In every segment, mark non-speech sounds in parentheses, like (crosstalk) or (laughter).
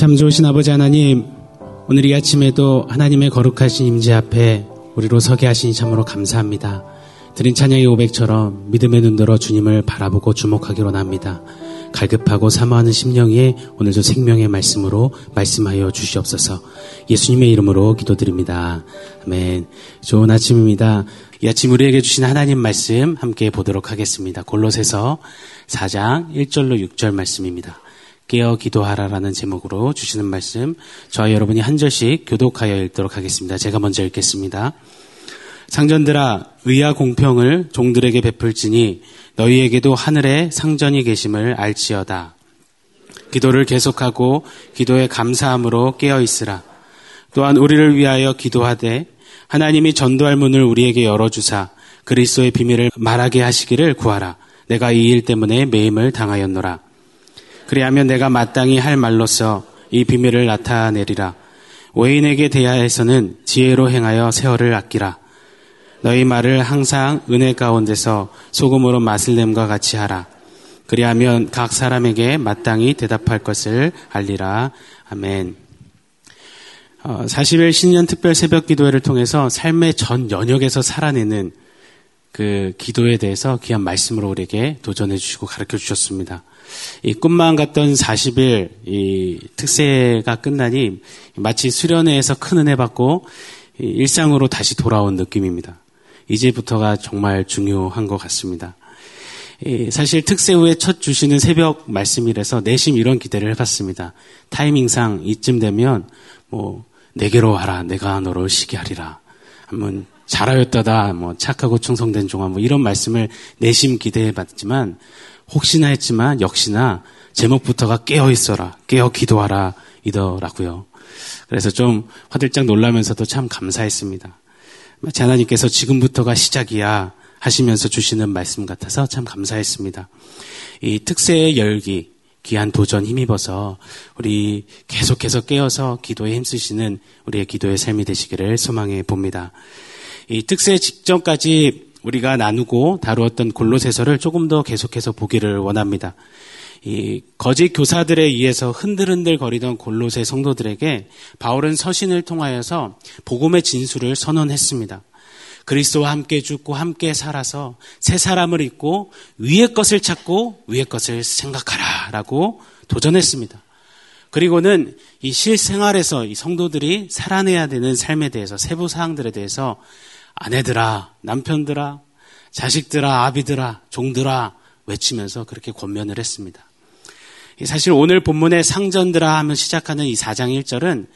참 좋으신 아버지 하나님, 오늘 이 아침에도 하나님의 거룩하신 임재 앞에 우리로 서게 하시니 참으로 감사합니다. 드린 찬양의 오백처럼 믿음의 눈들어 주님을 바라보고 주목하기로 합니다. 갈급하고 사모하는 심령 위에 오늘도 생명의 말씀으로 말씀하여 주시옵소서. 예수님의 이름으로 기도드립니다. 아멘. 좋은 아침입니다. 이 아침 우리에게 주신 하나님 말씀 함께 보도록 하겠습니다. 골로새서 4장 1절로 6절 말씀입니다. 깨어 기도하라라는 제목으로 주시는 말씀 저와 여러분이 한 절씩 교독하여 읽도록 하겠습니다. 제가 먼저 읽겠습니다. 상전들아 의와 공평을 종들에게 베풀지니 너희에게도 하늘에 상전이 계심을 알지어다. 기도를 계속하고 기도에 감사함으로 깨어 있으라. 또한 우리를 위하여 기도하되 하나님이 전도할 문을 우리에게 열어주사 그리스도의 비밀을 말하게 하시기를 구하라. 내가 이 일 때문에 매임을 당하였노라. 그리하면 내가 마땅히 할 말로써 이 비밀을 나타내리라. 외인에게 대하여서는 지혜로 행하여 세월을 아끼라. 너희 말을 항상 은혜 가운데서 소금으로 맛을 냄과 같이 하라. 그리하면 각 사람에게 마땅히 대답할 것을 알리라. 아멘. 어, 40일 신년 특별 새벽 기도회를 통해서 삶의 전 연역에서 살아내는 그 기도에 대해서 귀한 말씀으로 우리에게 도전해 주시고 가르쳐 주셨습니다. 이 꿈만 같던 40일 이 특세가 끝나니 마치 수련회에서 큰 은혜 받고 일상으로 다시 돌아온 느낌입니다. 이제부터가 정말 중요한 것 같습니다. 사실 특세 후에 첫 주시는 새벽 말씀이라서 내심 이런 기대를 해봤습니다. 타이밍상 이쯤 되면 뭐 내게로 와라 내가 너를 시기 하리라. 한번 잘하였다다 뭐 착하고 충성된 종아 뭐 이런 말씀을 내심 기대해봤지만 혹시나 했지만 역시나 제목부터가 깨어 있어라, 깨어 기도하라 이더라고요. 그래서 좀 화들짝 놀라면서도 참 감사했습니다. 마치 하나님께서 지금부터가 시작이야 하시면서 주시는 말씀 같아서 참 감사했습니다. 이 특세의 열기, 귀한 도전 힘입어서 우리 계속해서 깨어서 기도에 힘쓰시는 우리의 기도의 삶이 되시기를 소망해 봅니다. 이 특세 직전까지 우리가 나누고 다루었던 골로새서를 조금 더 계속해서 보기를 원합니다. 이 거짓 교사들에 의해서 흔들흔들 거리던 골로새 성도들에게 바울은 서신을 통하여서 복음의 진수를 선언했습니다. 그리스도와 함께 죽고 함께 살아서 새 사람을 입고 위의 것을 찾고 위의 것을 생각하라라고 도전했습니다. 그리고는 이 실생활에서 이 성도들이 살아내야 되는 삶에 대해서 세부 사항들에 대해서 아내들아, 남편들아, 자식들아, 아비들아, 종들아 외치면서 그렇게 권면을 했습니다. 사실 오늘 본문의 상전들아 하면 시작하는 이 4장 1절은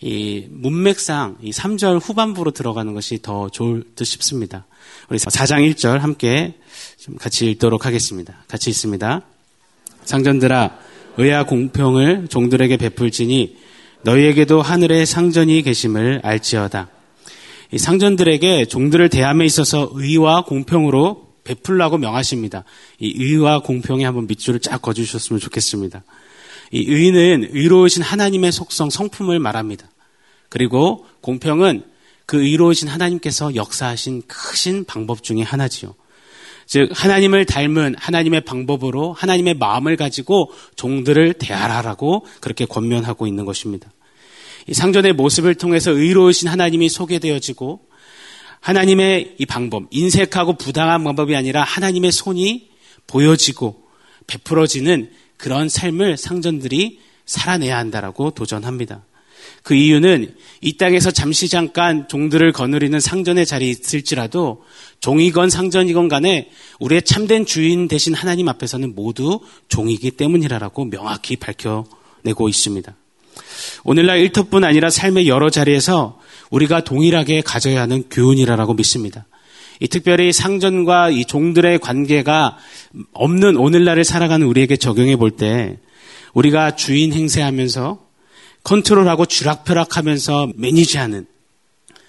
이 문맥상 이 3절 후반부로 들어가는 것이 더 좋을 듯 싶습니다. 우리 4장 1절 함께 좀 같이 읽도록 하겠습니다. 같이 있습니다. 상전들아 의아 공평을 종들에게 베풀지니 너희에게도 하늘에 상전이 계심을 알지어다. 상전들에게 종들을 대함에 있어서 의와 공평으로 베풀라고 명하십니다. 이 의와 공평에 한번 밑줄을 쫙 거주셨으면 좋겠습니다. 이 의는 의로우신 하나님의 속성, 성품을 말합니다. 그리고 공평은 그 의로우신 하나님께서 역사하신 크신 방법 중의 하나지요. 즉, 하나님을 닮은 하나님의 방법으로 하나님의 마음을 가지고 종들을 대하라라고 그렇게 권면하고 있는 것입니다. 이 상전의 모습을 통해서 의로우신 하나님이 소개되어지고 하나님의 이 방법, 인색하고 부당한 방법이 아니라 하나님의 손이 보여지고 베풀어지는 그런 삶을 상전들이 살아내야 한다라고 도전합니다. 그 이유는 이 땅에서 잠시 잠깐 종들을 거느리는 상전의 자리에 있을지라도 종이건 상전이건 간에 우리의 참된 주인 대신 하나님 앞에서는 모두 종이기 때문이라고 명확히 밝혀내고 있습니다. 오늘날 일터뿐 아니라 삶의 여러 자리에서 우리가 동일하게 가져야 하는 교훈이라고 믿습니다. 이 특별히 상전과 이 종들의 관계가 없는 오늘날을 살아가는 우리에게 적용해 볼 때 우리가 주인 행세하면서 컨트롤하고 쥐락펴락하면서 매니지하는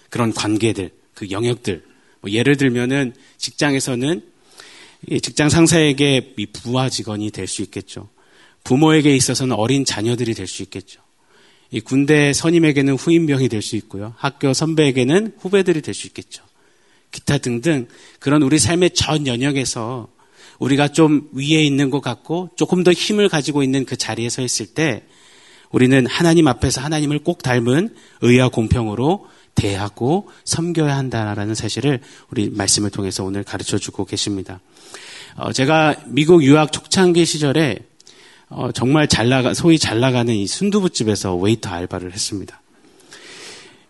그런 관계들, 그 영역들. 뭐 예를 들면은 직장에서는 직장 상사에게 부하 직원이 될 수 있겠죠. 부모에게 있어서는 어린 자녀들이 될 수 있겠죠. 이 군대 선임에게는 후임병이 될 수 있고요. 학교 선배에게는 후배들이 될 수 있겠죠. 기타 등등 그런 우리 삶의 전 영역에서 우리가 좀 위에 있는 것 같고 조금 더 힘을 가지고 있는 그 자리에 서 있을 때 우리는 하나님 앞에서 하나님을 꼭 닮은 의와 공평으로 대하고 섬겨야 한다라는 사실을 우리 말씀을 통해서 오늘 가르쳐 주고 계십니다. 어, 제가 미국 유학 초창기 시절에 어, 정말 잘 나가, 소위 잘 나가는 이 순두부집에서 웨이터 알바를 했습니다.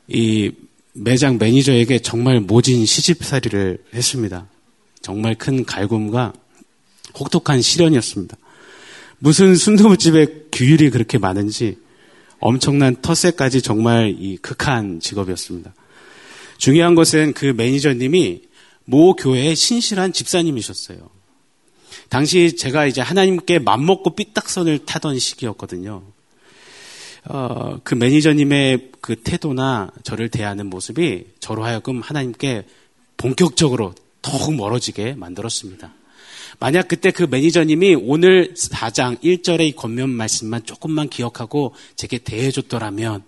이 매장 매니저에게 정말 모진 시집살이를 했습니다. 정말 큰 갈굼과 혹독한 시련이었습니다. 무슨 순두부집에 규율이 그렇게 많은지 엄청난 텃세까지 정말 이 극한 직업이었습니다. 중요한 것은 그 매니저님이 모 교회의 신실한 집사님이셨어요. 당시 제가 이제 하나님께 맘먹고 삐딱선을 타던 시기였거든요. 어, 그 매니저님의 그 태도나 저를 대하는 모습이 저로 하여금 하나님께 본격적으로 더욱 멀어지게 만들었습니다. 만약 그때 그 매니저님이 오늘 4장 1절의 이 권면 말씀만 조금만 기억하고 제게 대해줬더라면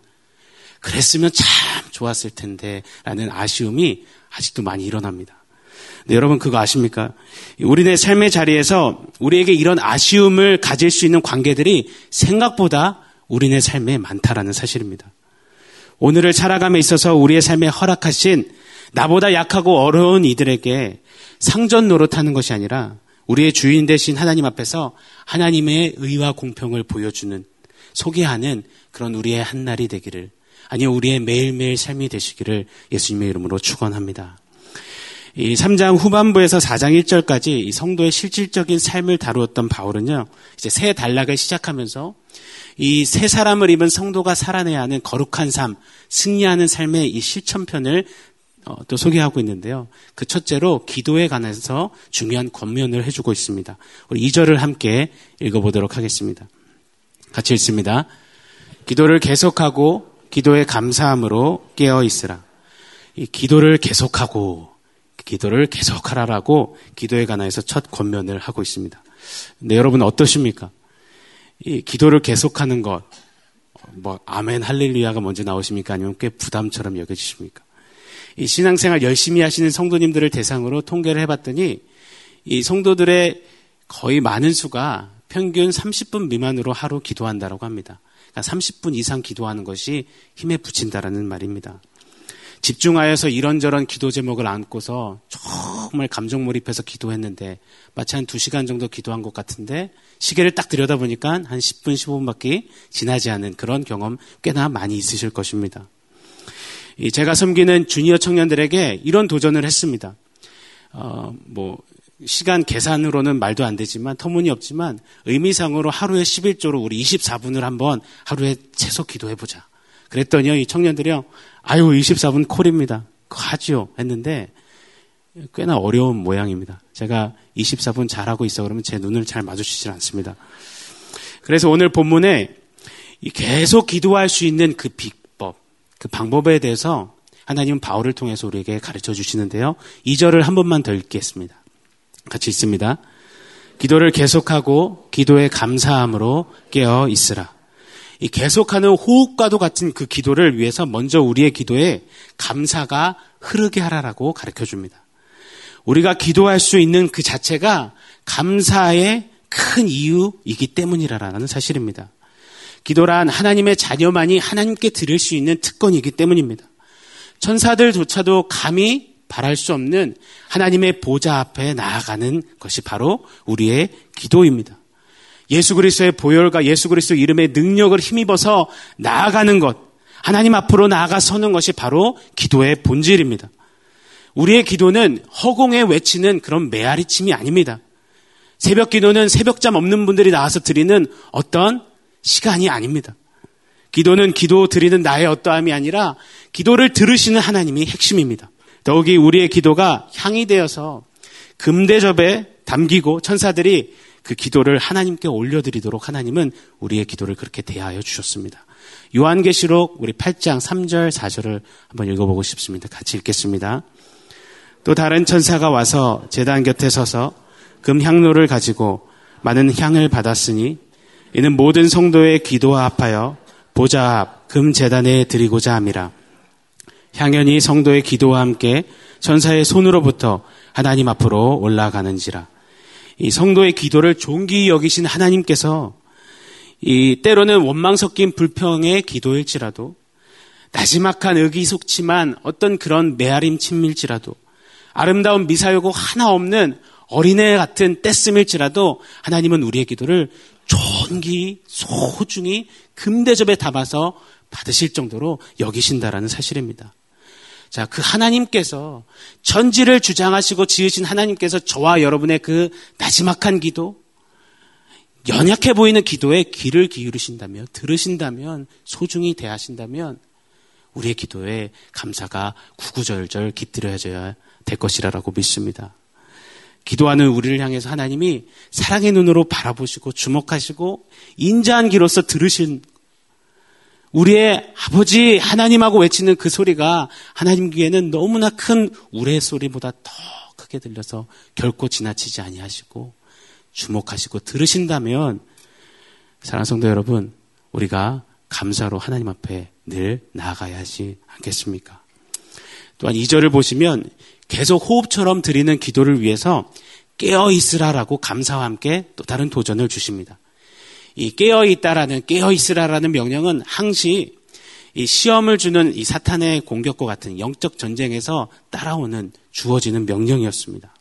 그랬으면 참 좋았을 텐데 라는 아쉬움이 아직도 많이 일어납니다. 네, 여러분 그거 아십니까? 우리네 삶의 자리에서 우리에게 이런 아쉬움을 가질 수 있는 관계들이 생각보다 우리네 삶에 많다라는 사실입니다. 오늘을 살아감에 있어서 우리의 삶에 허락하신 나보다 약하고 어려운 이들에게 상전 노릇하는 것이 아니라 우리의 주인 되신 하나님 앞에서 하나님의 의와 공평을 보여주는 소개하는 그런 우리의 한날이 되기를 아니요 우리의 매일매일 삶이 되시기를 예수님의 이름으로 축원합니다. 이 3장 후반부에서 4장 1절까지 이 성도의 실질적인 삶을 다루었던 바울은요. 이제 새 단락을 시작하면서 이 새 사람을 입은 성도가 살아내야 하는 거룩한 삶, 승리하는 삶의 이 실천편을 어, 또 소개하고 있는데요. 그 첫째로 기도에 관해서 중요한 권면을 해주고 있습니다. 우리 2절을 함께 읽어보도록 하겠습니다. 같이 읽습니다. 기도를 계속하고 기도에 감사함으로 깨어 있으라. 이 기도를 계속하고 기도를 계속하라라고 기도에 관해서 첫 권면을 하고 있습니다. 네, 여러분 어떠십니까? 이 기도를 계속하는 것, 뭐 아멘 할렐루야가 먼저 나오십니까? 아니면 꽤 부담처럼 여겨지십니까? 이 신앙생활 열심히 하시는 성도님들을 대상으로 통계를 해봤더니 이 성도들의 거의 많은 수가 평균 30분 미만으로 하루 기도한다라고 합니다. 그러니까 30분 이상 기도하는 것이 힘에 붙인다라는 말입니다. 집중하여서 이런저런 기도 제목을 안고서 정말 감정 몰입해서 기도했는데 마치 한 2시간 정도 기도한 것 같은데 시계를 딱 들여다보니까 한 10분, 15분밖에 지나지 않은 그런 경험 꽤나 많이 있으실 것입니다. 제가 섬기는 주니어 청년들에게 이런 도전을 했습니다. 어, 뭐, 시간 계산으로는 말도 안 되지만 터무니없지만 의미상으로 하루에 11조로 우리 24분을 한번 하루에 최소 기도해보자. 그랬더니요, 이 청년들이요, 아유, 24분 콜입니다. 하지요. 했는데, 꽤나 어려운 모양입니다. 제가 24분 잘하고 있어 그러면 제 눈을 잘 마주치질 않습니다. 그래서 오늘 본문에 계속 기도할 수 있는 그 비법, 그 방법에 대해서 하나님은 바울을 통해서 우리에게 가르쳐 주시는데요. 2절을 한 번만 더 읽겠습니다. 같이 읽습니다. 기도를 계속하고 기도에 감사함으로 깨어 있으라. 이 계속하는 호흡과도 같은 그 기도를 위해서 먼저 우리의 기도에 감사가 흐르게 하라라고 가르쳐 줍니다. 우리가 기도할 수 있는 그 자체가 감사의 큰 이유이기 때문이라는 사실입니다. 기도란 하나님의 자녀만이 하나님께 드릴 수 있는 특권이기 때문입니다. 천사들조차도 감히 바랄 수 없는 하나님의 보좌 앞에 나아가는 것이 바로 우리의 기도입니다. 예수 그리스도의 보혈과 예수 그리스도 이름의 능력을 힘입어서 나아가는 것, 하나님 앞으로 나아가 서는 것이 바로 기도의 본질입니다. 우리의 기도는 허공에 외치는 그런 메아리침이 아닙니다. 새벽 기도는 새벽잠 없는 분들이 나와서 드리는 어떤 시간이 아닙니다. 기도는 기도 드리는 나의 어떠함이 아니라 기도를 들으시는 하나님이 핵심입니다. 더욱이 우리의 기도가 향이 되어서 금대접에 담기고 천사들이 그 기도를 하나님께 올려드리도록 하나님은 우리의 기도를 그렇게 대하여 주셨습니다. 요한계시록 우리 8장 3절 4절을 한번 읽어보고 싶습니다. 같이 읽겠습니다. 또 다른 천사가 와서 재단 곁에 서서 금 향로를 가지고 많은 향을 받았으니 이는 모든 성도의 기도와 합하여 보좌 앞금 재단에 드리고자 함이라. 향연이 성도의 기도와 함께 천사의 손으로부터 하나님 앞으로 올라가는지라. 이 성도의 기도를 존귀히 여기신 하나님께서 이 때로는 원망 섞인 불평의 기도일지라도 나지막한 의기속치만 어떤 그런 메아림 친밀지라도 아름다운 미사여고 하나 없는 어린애 같은 떼씀일지라도 하나님은 우리의 기도를 존기 소중히 금대접에 담아서 받으실 정도로 여기신다라는 사실입니다. 자, 그 하나님께서 천지를 주장하시고 지으신 하나님께서 저와 여러분의 그 나지막한 기도, 연약해 보이는 기도에 귀를 기울이신다면, 들으신다면, 소중히 대하신다면, 우리의 기도에 감사가 구구절절 깃들여져야 될 것이라고 믿습니다. 기도하는 우리를 향해서 하나님이 사랑의 눈으로 바라보시고 주목하시고 인자한 기로서 들으신 우리의 아버지 하나님하고 외치는 그 소리가 하나님 귀에는 너무나 큰 우레 소리보다 더 크게 들려서 결코 지나치지 아니하시고 주목하시고 들으신다면 사랑 성도 여러분 우리가 감사로 하나님 앞에 늘 나아가야 하지 않겠습니까? 또한 2절을 보시면 계속 호흡처럼 드리는 기도를 위해서 깨어 있으라라고 감사와 함께 또 다른 도전을 주십니다. 이 깨어 있다라는 깨어 있으라라는 명령은 항시 이 시험을 주는 이 사탄의 공격과 같은 영적 전쟁에서 따라오는 주어지는 명령이었습니다.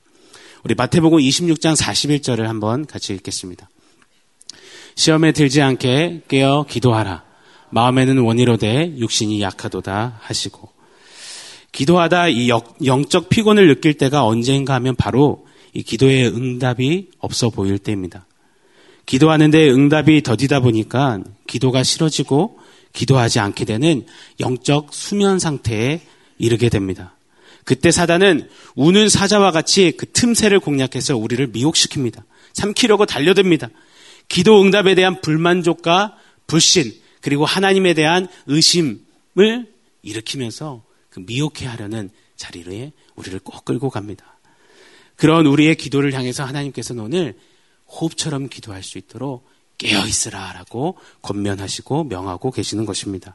우리 마태복음 26장 41절을 한번 같이 읽겠습니다. 시험에 들지 않게 깨어 기도하라. 마음에는 원이로되 육신이 약하도다 하시고 기도하다 이 영적 피곤을 느낄 때가 언젠가 하면 바로 이 기도의 응답이 없어 보일 때입니다. 기도하는데 응답이 더디다 보니까 기도가 싫어지고 기도하지 않게 되는 영적 수면 상태에 이르게 됩니다. 그때 사단은 우는 사자와 같이 그 틈새를 공략해서 우리를 미혹시킵니다. 삼키려고 달려듭니다. 기도 응답에 대한 불만족과 불신, 그리고 하나님에 대한 의심을 일으키면서 그 미혹해 하려는 자리에 우리를 꼭 끌고 갑니다. 그런 우리의 기도를 향해서 하나님께서는 오늘 호흡처럼 기도할 수 있도록 깨어 있으라라고 권면하시고 명하고 계시는 것입니다.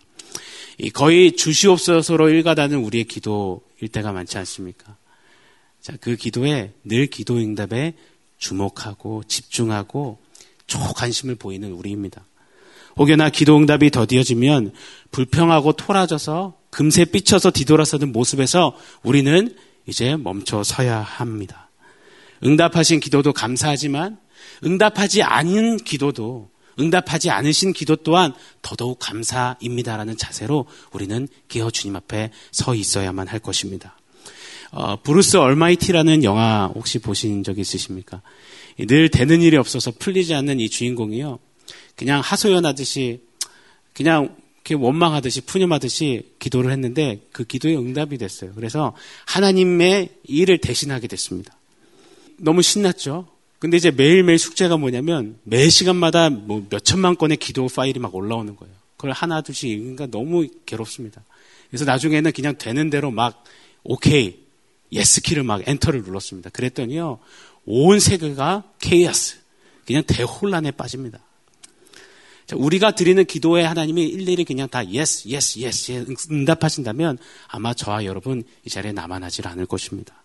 거의 주시옵소서로 일가다는 우리의 기도일 때가 많지 않습니까? 자, 그 기도에 늘 기도 응답에 주목하고 집중하고 초관심을 보이는 우리입니다. 혹여나 기도 응답이 더디어지면 불평하고 토라져서 금세 삐쳐서 뒤돌아서는 모습에서 우리는 이제 멈춰 서야 합니다. 응답하신 기도도 감사하지만 응답하지 않은 기도도 응답하지 않으신 기도 또한 더더욱 감사입니다라는 자세로 우리는 깨어 주님 앞에 서 있어야만 할 것입니다. 어, Bruce Almighty라는 영화 혹시 보신 적 있으십니까? 늘 되는 일이 없어서 풀리지 않는 이 주인공이요. 그냥 하소연하듯이 그냥 원망하듯이 푸념하듯이 기도를 했는데 그 기도에 응답이 됐어요. 그래서 하나님의 일을 대신하게 됐습니다. 너무 신났죠. 근데 이제 매일매일 숙제가 뭐냐면 매 시간마다 뭐 몇천만 건의 기도 파일이 막 올라오는 거예요. 그걸 하나 둘씩 읽으니까 너무 괴롭습니다. 그래서 나중에는 그냥 되는 대로 막 오케이, yes 키를 막 엔터를 눌렀습니다. 그랬더니요. 온 세계가 케이아스, 그냥 대혼란에 빠집니다. 우리가 드리는 기도에 하나님이 일일이 그냥 다 yes, yes, yes 응답하신다면 아마 저와 여러분 이 자리에 남아나질 않을 것입니다.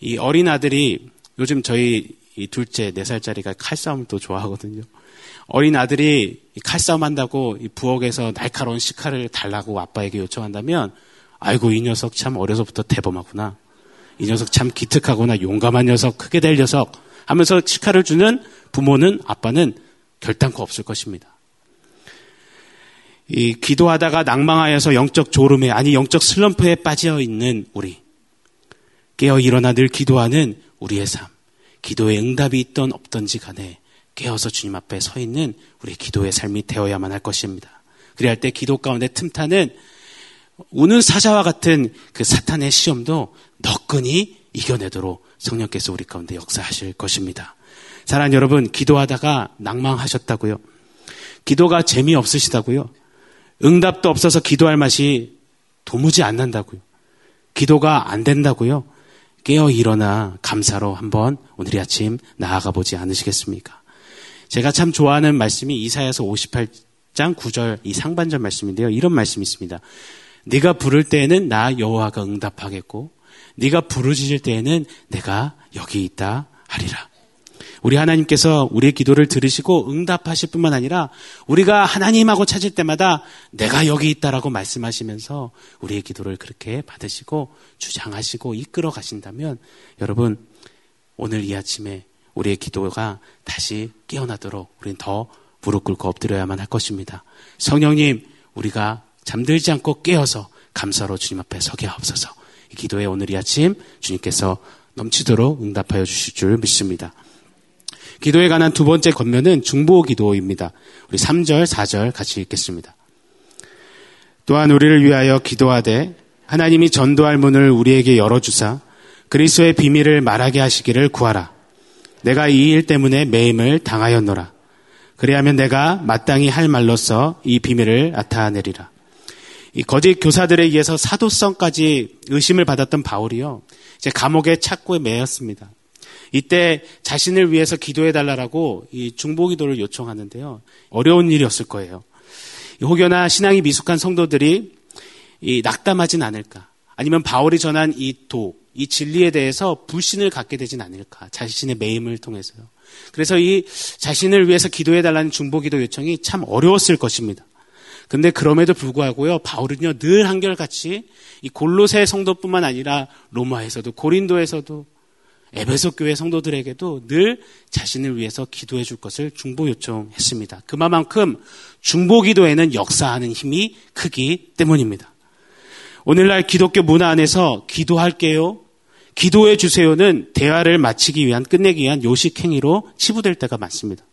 이 어린 아들이 요즘 저희 이 둘째 네 살짜리가 칼싸움을 또 좋아하거든요. 어린 아들이 칼싸움 한다고 부엌에서 날카로운 식칼을 달라고 아빠에게 요청한다면 아이고 이 녀석 참 어려서부터 대범하구나. 이 녀석 참 기특하구나. 용감한 녀석, 크게 될 녀석 하면서 식칼을 주는 부모는 아빠는 결단코 없을 것입니다. 이 기도하다가 낭망하여서 영적 졸음에 아니 영적 슬럼프에 빠져 있는 우리 깨어 일어나 늘 기도하는 우리의 삶 기도에 응답이 있던 없던지 간에 깨어서 주님 앞에 서 있는 우리 기도의 삶이 되어야만 할 것입니다. 그래야 할 때 기도 가운데 틈타는 우는 사자와 같은 그 사탄의 시험도 너끈히 이겨내도록 성령께서 우리 가운데 역사하실 것입니다. 사랑하는 여러분, 기도하다가 낭망하셨다고요? 기도가 재미없으시다고요? 응답도 없어서 기도할 맛이 도무지 안 난다고요. 기도가 안 된다고요. 깨어 일어나 감사로 한번 오늘 이 아침 나아가 보지 않으시겠습니까? 제가 참 좋아하는 말씀이 이사야서 58장 9절 이 상반절 말씀인데요. 이런 말씀이 있습니다. 네가 부를 때에는 나 여호와가 응답하겠고 네가 부르짖을 때에는 내가 여기 있다 하리라. 우리 하나님께서 우리의 기도를 들으시고 응답하실 뿐만 아니라 우리가 하나님하고 찾을 때마다 내가 여기 있다라고 말씀하시면서 우리의 기도를 그렇게 받으시고 주장하시고 이끌어 가신다면 여러분 오늘 이 아침에 우리의 기도가 다시 깨어나도록 우리는 더 무릎 꿇고 엎드려야만 할 것입니다. 성령님, 우리가 잠들지 않고 깨어서 감사로 주님 앞에 서게 하옵소서. 이 기도에 오늘 이 아침 주님께서 넘치도록 응답하여 주실 줄 믿습니다. 기도에 관한 두 번째 권면은 중보 기도입니다. 우리 3절, 4절 같이 읽겠습니다. 또한 우리를 위하여 기도하되 하나님이 전도할 문을 우리에게 열어주사 그리스도의 비밀을 말하게 하시기를 구하라. 내가 이 일 때문에 매임을 당하였노라. 그리하면 내가 마땅히 할 말로써 이 비밀을 나타내리라. 이 거짓 교사들에 의해서 사도성까지 의심을 받았던 바울이요. 이제 감옥에 착고에 매였습니다. 이때 자신을 위해서 기도해 달라고 이 중보 기도를 요청하는데요. 어려운 일이었을 거예요. 혹여나 신앙이 미숙한 성도들이 이 낙담하진 않을까? 아니면 바울이 전한 이 도, 이 진리에 대해서 불신을 갖게 되진 않을까? 자신의 매임을 통해서요. 그래서 이 자신을 위해서 기도해 달라는 중보 기도 요청이 참 어려웠을 것입니다. 근데 그럼에도 불구하고요, 바울은요, 늘 한결같이 이 골로새 성도뿐만 아니라 로마에서도 고린도에서도 에베소 교회 성도들에게도 늘 자신을 위해서 기도해 줄 것을 중보 요청했습니다. 그만큼 중보 기도에는 역사하는 힘이 크기 때문입니다. 오늘날 기독교 문화 안에서 기도할게요. 기도해 주세요는 대화를 마치기 위한 끝내기 위한 요식 행위로 치부될 때가 많습니다.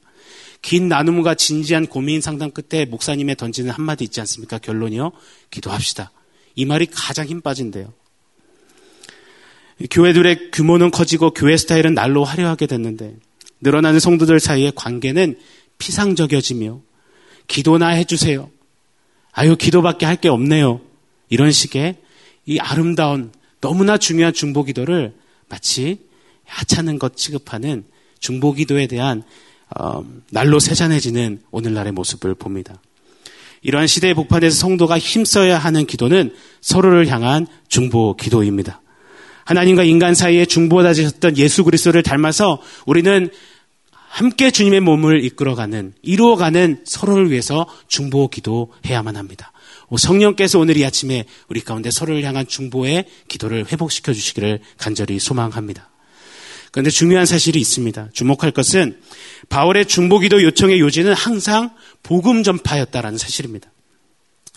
긴 나눔과 진지한 고민 상담 끝에 목사님의 던지는 한마디 있지 않습니까? 결론이요. 기도합시다. 이 말이 가장 힘 빠진대요. 교회들의 규모는 커지고 교회 스타일은 날로 화려하게 됐는데 늘어나는 성도들 사이의 관계는 피상적여지며 기도나 해주세요. 아유, 기도밖에 할 게 없네요. 이런 식의 이 아름다운 너무나 중요한 중보 기도를 마치 하찮은 것 취급하는 중보 기도에 대한 어, 날로 세잔해지는 오늘날의 모습을 봅니다. 이러한 시대의 복판에서 성도가 힘써야 하는 기도는 서로를 향한 중보 기도입니다. 하나님과 인간 사이에 중보받으셨던 예수 그리스도를 닮아서 우리는 함께 주님의 몸을 이끌어가는 이루어가는 서로를 위해서 중보 기도해야만 합니다. 성령께서 오늘 이 아침에 우리 가운데 서로를 향한 중보의 기도를 회복시켜 주시기를 간절히 소망합니다. 그런데 중요한 사실이 있습니다. 주목할 것은 바울의 중보 기도 요청의 요지는 항상 복음 전파였다라는 사실입니다.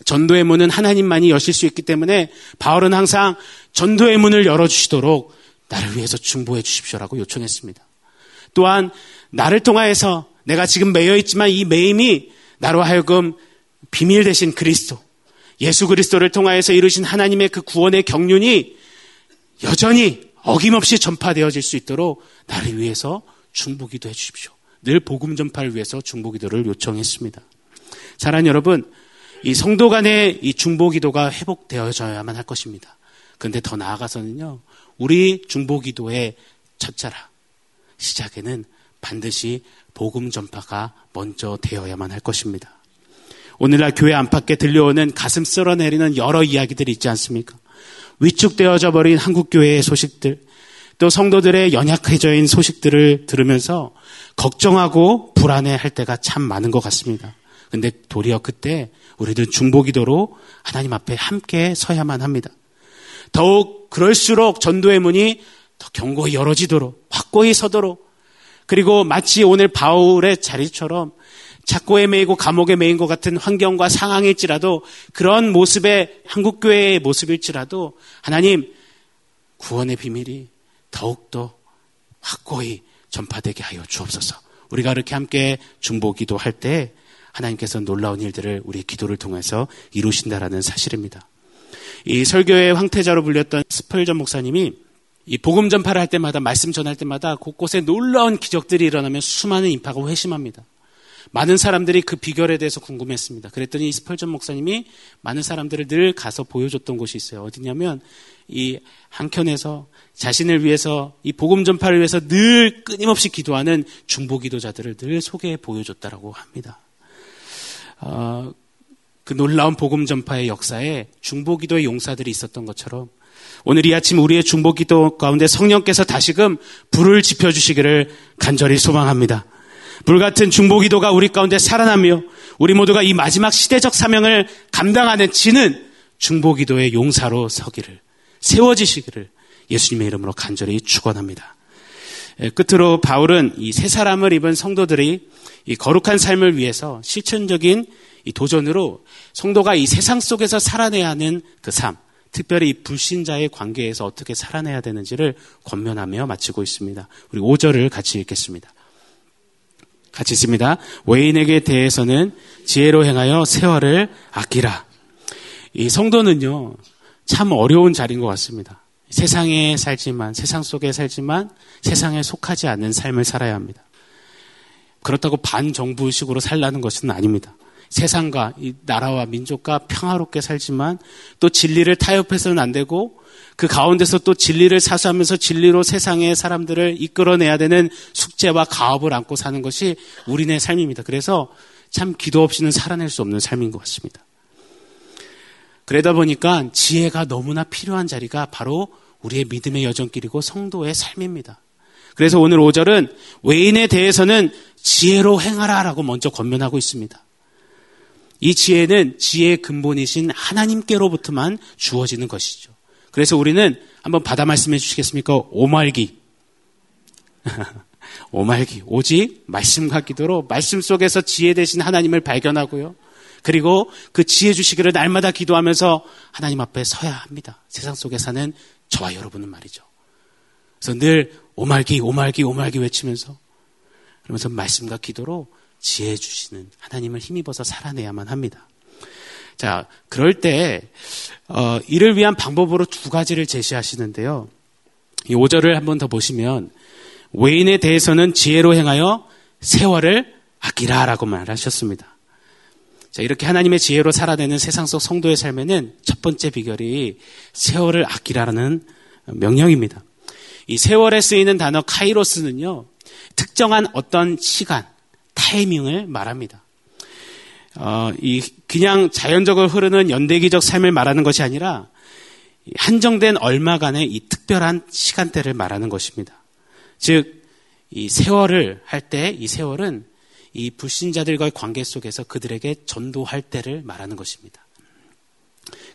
전도의 문은 하나님만이 여실 수 있기 때문에 바울은 항상 전도의 문을 열어주시도록 나를 위해서 중보해 주십시오라고 요청했습니다. 또한 나를 통하여서 내가 지금 매여 있지만 이 매임이 나로 하여금 비밀 대신 그리스도, 예수 그리스도를 통하여서 이루신 하나님의 그 구원의 경륜이 여전히 어김없이 전파되어질 수 있도록 나를 위해서 중보기도 해 주십시오. 늘 복음 전파를 위해서 중보기도를 요청했습니다. 사랑하는 여러분, 이 성도 간의 이 중보 기도가 회복되어져야만 할 것입니다. 그런데 더 나아가서는요, 우리 중보 기도의 첫 자라, 시작에는 반드시 복음 전파가 먼저 되어야만 할 것입니다. 오늘날 교회 안팎에 들려오는 가슴 쓸어내리는 여러 이야기들이 있지 않습니까? 위축되어져 버린 한국교회의 소식들, 또 성도들의 연약해져 있는 소식들을 들으면서 걱정하고 불안해 할 때가 참 많은 것 같습니다. 근데 도리어 그때 우리들 중보기도로 하나님 앞에 함께 서야만 합니다. 더욱 그럴수록 전도의 문이 더 견고히 열어지도록 확고히 서도록 그리고 마치 오늘 바울의 자리처럼 착고에 매이고 감옥에 매인 것 같은 환경과 상황일지라도 그런 모습의 한국교회의 모습일지라도 하나님 구원의 비밀이 더욱더 확고히 전파되게 하여 주옵소서. 우리가 그렇게 함께 중보기도 할 때 하나님께서 놀라운 일들을 우리 기도를 통해서 이루신다라는 사실입니다. 이 설교의 황태자로 불렸던 스펄전 목사님이 이 복음 전파를 할 때마다 말씀 전할 때마다 곳곳에 놀라운 기적들이 일어나면 수많은 인파가 회심합니다. 많은 사람들이 그 비결에 대해서 궁금했습니다. 그랬더니 스펄전 목사님이 많은 사람들을 늘 가서 보여줬던 곳이 있어요. 어디냐면 이 한켠에서 자신을 위해서 이 복음 전파를 위해서 늘 끊임없이 기도하는 중보 기도자들을 늘 소개해 보여줬다라고 합니다. 어, 그 놀라운 복음 전파의 역사에 중보 기도의 용사들이 있었던 것처럼 오늘 이 아침 우리의 중보 기도 가운데 성령께서 다시금 불을 지펴주시기를 간절히 소망합니다. 불같은 중보 기도가 우리 가운데 살아나며 우리 모두가 이 마지막 시대적 사명을 감당하는 지는 중보 기도의 용사로 서기를 세워지시기를 예수님의 이름으로 간절히 축원합니다. 예, 끝으로 바울은 이 세 사람을 입은 성도들이 이 거룩한 삶을 위해서 실천적인 이 도전으로 성도가 이 세상 속에서 살아내야 하는 그 삶, 특별히 불신자의 관계에서 어떻게 살아내야 되는지를 권면하며 마치고 있습니다. 우리 5절을 같이 읽겠습니다. 같이 있습니다. 외인에게 대해서는 지혜로 행하여 세월을 아끼라. 이 성도는요, 참 어려운 자리인 것 같습니다. 세상에 살지만, 세상 속에 살지만, 세상에 속하지 않는 삶을 살아야 합니다. 그렇다고 반정부식으로 살라는 것은 아닙니다. 세상과 이 나라와 민족과 평화롭게 살지만 또 진리를 타협해서는 안 되고 그 가운데서 또 진리를 사수하면서 진리로 세상의 사람들을 이끌어내야 되는 숙제와 가업을 안고 사는 것이 우리네 삶입니다. 그래서 참 기도 없이는 살아낼 수 없는 삶인 것 같습니다. 그러다 보니까 지혜가 너무나 필요한 자리가 바로 우리의 믿음의 여정길이고 성도의 삶입니다. 그래서 오늘 5절은 외인에 대해서는 지혜로 행하라 라고 먼저 권면하고 있습니다. 이 지혜는 지혜의 근본이신 하나님께로부터만 주어지는 것이죠. 그래서 우리는 한번 받아 말씀해 주시겠습니까? 오말기. (laughs) 오말기. 오직 말씀과 기도로 말씀 속에서 지혜 되신 하나님을 발견하고요. 그리고 그 지혜 주시기를 날마다 기도하면서 하나님 앞에 서야 합니다. 세상 속에 사는 저와 여러분은 말이죠. 그래서 늘 오말기, 오말기, 오말기 외치면서 그러면서 말씀과 기도로 지혜 주시는 하나님을 힘입어서 살아내야만 합니다. 자, 그럴 때 어, 이를 위한 방법으로 두 가지를 제시하시는데요. 이 5절을 한번 더 보시면 외인에 대해서는 지혜로 행하여 세월을 아끼라 라고 말하셨습니다. 자, 이렇게 하나님의 지혜로 살아내는 세상 속 성도의 삶에는 첫 번째 비결이 세월을 아끼라는 명령입니다. 이 세월에 쓰이는 단어 카이로스는요, 특정한 어떤 시간, 타이밍을 말합니다. 어, 이 그냥 자연적으로 흐르는 연대기적 삶을 말하는 것이 아니라 한정된 얼마간의 이 특별한 시간대를 말하는 것입니다. 즉, 이 세월을 할 때 이 세월은 이 불신자들과의 관계 속에서 그들에게 전도할 때를 말하는 것입니다.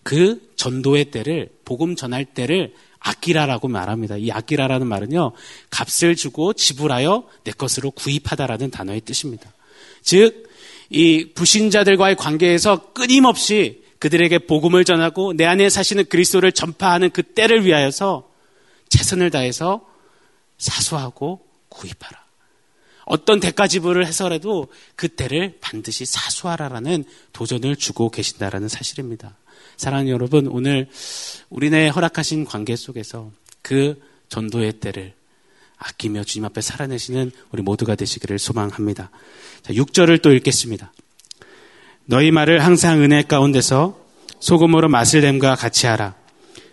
그 전도의 때를 복음 전할 때를 아끼라라고 말합니다. 이 아끼라라는 말은요, 값을 주고 지불하여 내 것으로 구입하다라는 단어의 뜻입니다. 즉, 이 불신자들과의 관계에서 끊임없이 그들에게 복음을 전하고 내 안에 사시는 그리스도를 전파하는 그 때를 위하여서 최선을 다해서 사수하고 구입하라. 어떤 대가 지불을 해서라도 그 때를 반드시 사수하라라는 도전을 주고 계신다라는 사실입니다. 사랑하는 여러분, 오늘 우리네 허락하신 관계 속에서 그 전도의 때를 아끼며 주님 앞에 살아내시는 우리 모두가 되시기를 소망합니다. 자, 6절을 또 읽겠습니다. 너희 말을 항상 은혜 가운데서 소금으로 맛을 냄과 같이 하라.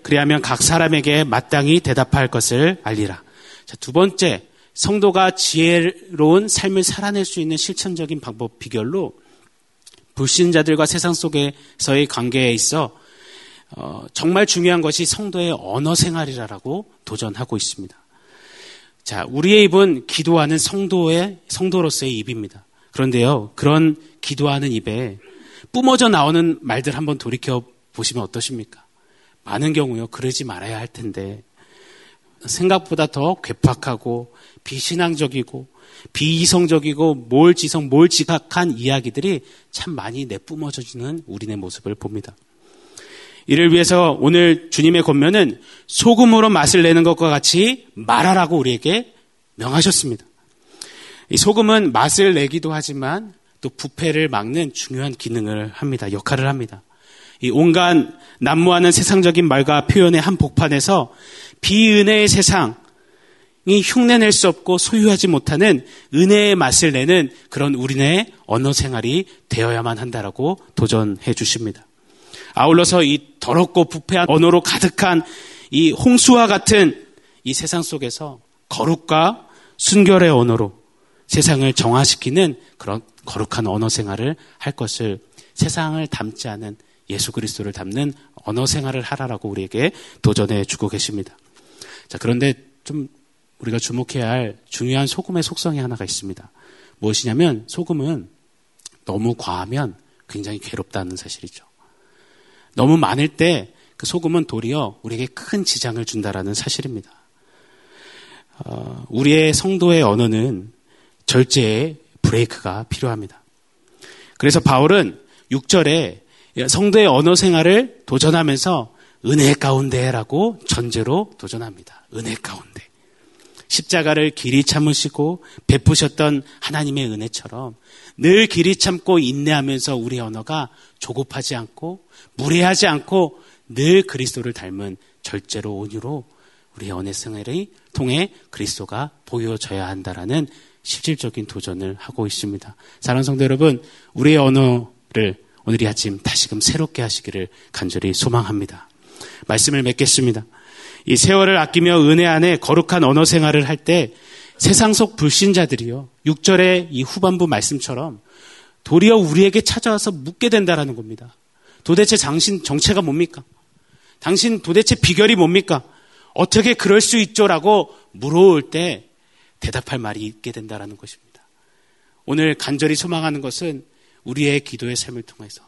그리하면 각 사람에게 마땅히 대답할 것을 알리라. 자, 두 번째, 성도가 지혜로운 삶을 살아낼 수 있는 실천적인 방법 비결로 불신자들과 세상 속에서의 관계에 있어 어, 정말 중요한 것이 성도의 언어 생활이라고 도전하고 있습니다. 자, 우리의 입은 기도하는 성도의 성도로서의 입입니다. 그런데요, 그런 기도하는 입에 뿜어져 나오는 말들 한번 돌이켜 보시면 어떠십니까? 많은 경우요, 그러지 말아야 할 텐데 생각보다 더 괴팍하고 비신앙적이고 비이성적이고 뭘 지성, 뭘 지각한 이야기들이 참 많이 내뿜어져지는 우리네 모습을 봅니다. 이를 위해서 오늘 주님의 권면은 소금으로 맛을 내는 것과 같이 말하라고 우리에게 명하셨습니다. 이 소금은 맛을 내기도 하지만 또 부패를 막는 중요한 기능을 합니다. 역할을 합니다. 이 온갖 난무하는 세상적인 말과 표현의 한 복판에서 비은혜의 세상, 이 흉내낼 수 없고 소유하지 못하는 은혜의 맛을 내는 그런 우리네 언어 생활이 되어야만 한다라고 도전해 주십니다. 아울러서 이 더럽고 부패한 언어로 가득한 이 홍수와 같은 이 세상 속에서 거룩과 순결의 언어로 세상을 정화시키는 그런 거룩한 언어 생활을 할 것을 세상을 닮지 않은 예수 그리스도를 담는 언어 생활을 하라라고 우리에게 도전해 주고 계십니다. 자, 그런데 좀 우리가 주목해야 할 중요한 소금의 속성이 하나가 있습니다. 무엇이냐면 소금은 너무 과하면 굉장히 괴롭다는 사실이죠. 너무 많을 때 그 소금은 도리어 우리에게 큰 지장을 준다라는 사실입니다. 어, 우리의 성도의 언어는 절제의 브레이크가 필요합니다. 그래서 바울은 6절에 성도의 언어 생활을 도전하면서 은혜 가운데라고 전제로 도전합니다. 은혜 가운데. 십자가를 길이 참으시고 베푸셨던 하나님의 은혜처럼 늘 길이 참고 인내하면서 우리 언어가 조급하지 않고 무례하지 않고 늘 그리스도를 닮은 절제로 온유로 우리 연애 생활을 통해 그리스도가 보여져야 한다라는 실질적인 도전을 하고 있습니다. 사랑하는 성도 여러분, 우리의 언어를 오늘 이 아침 다시금 새롭게 하시기를 간절히 소망합니다. 말씀을 맺겠습니다. 이 세월을 아끼며 은혜 안에 거룩한 언어 생활을 할 때 세상 속 불신자들이요. 6절의 이 후반부 말씀처럼 도리어 우리에게 찾아와서 묻게 된다라는 겁니다. 도대체 당신 정체가 뭡니까? 당신 도대체 비결이 뭡니까? 어떻게 그럴 수 있죠라고 물어올 때 대답할 말이 있게 된다라는 것입니다. 오늘 간절히 소망하는 것은 우리의 기도의 삶을 통해서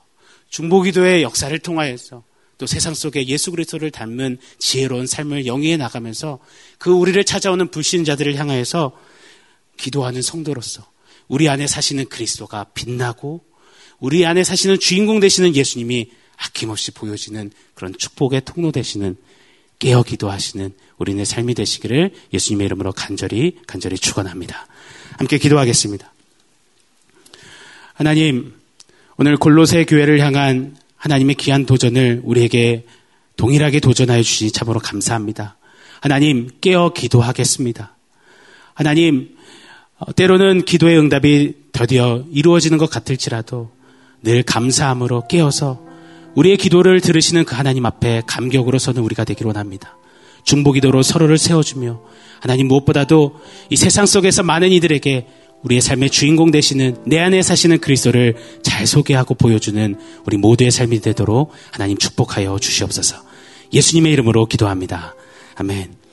중보 기도의 역사를 통하여서 또 세상 속에 예수 그리스도를 닮은 지혜로운 삶을 영위해 나가면서 그 우리를 찾아오는 불신자들을 향하여서 기도하는 성도로서 우리 안에 사시는 그리스도가 빛나고 우리 안에 사시는 주인공 되시는 예수님이 아낌없이 보여지는 그런 축복의 통로 되시는 깨어 기도하시는 우리네 삶이 되시기를 예수님의 이름으로 간절히 간절히 축원합니다. 함께 기도하겠습니다. 하나님, 오늘 골로새 교회를 향한 하나님의 귀한 도전을 우리에게 동일하게 도전하여 주시니 참으로 감사합니다. 하나님, 깨어 기도하겠습니다. 하나님, 어, 때로는 기도의 응답이 드디어 이루어지는 것 같을지라도 늘 감사함으로 깨어서 우리의 기도를 들으시는 그 하나님 앞에 감격으로 서는 우리가 되기로 합니다. 중보 기도로 서로를 세워주며 하나님 무엇보다도 이 세상 속에서 많은 이들에게 우리의 삶의 주인공 되시는 내 안에 사시는 그리스도를 잘 소개하고 보여주는 우리 모두의 삶이 되도록 하나님 축복하여 주시옵소서. 예수님의 이름으로 기도합니다. 아멘.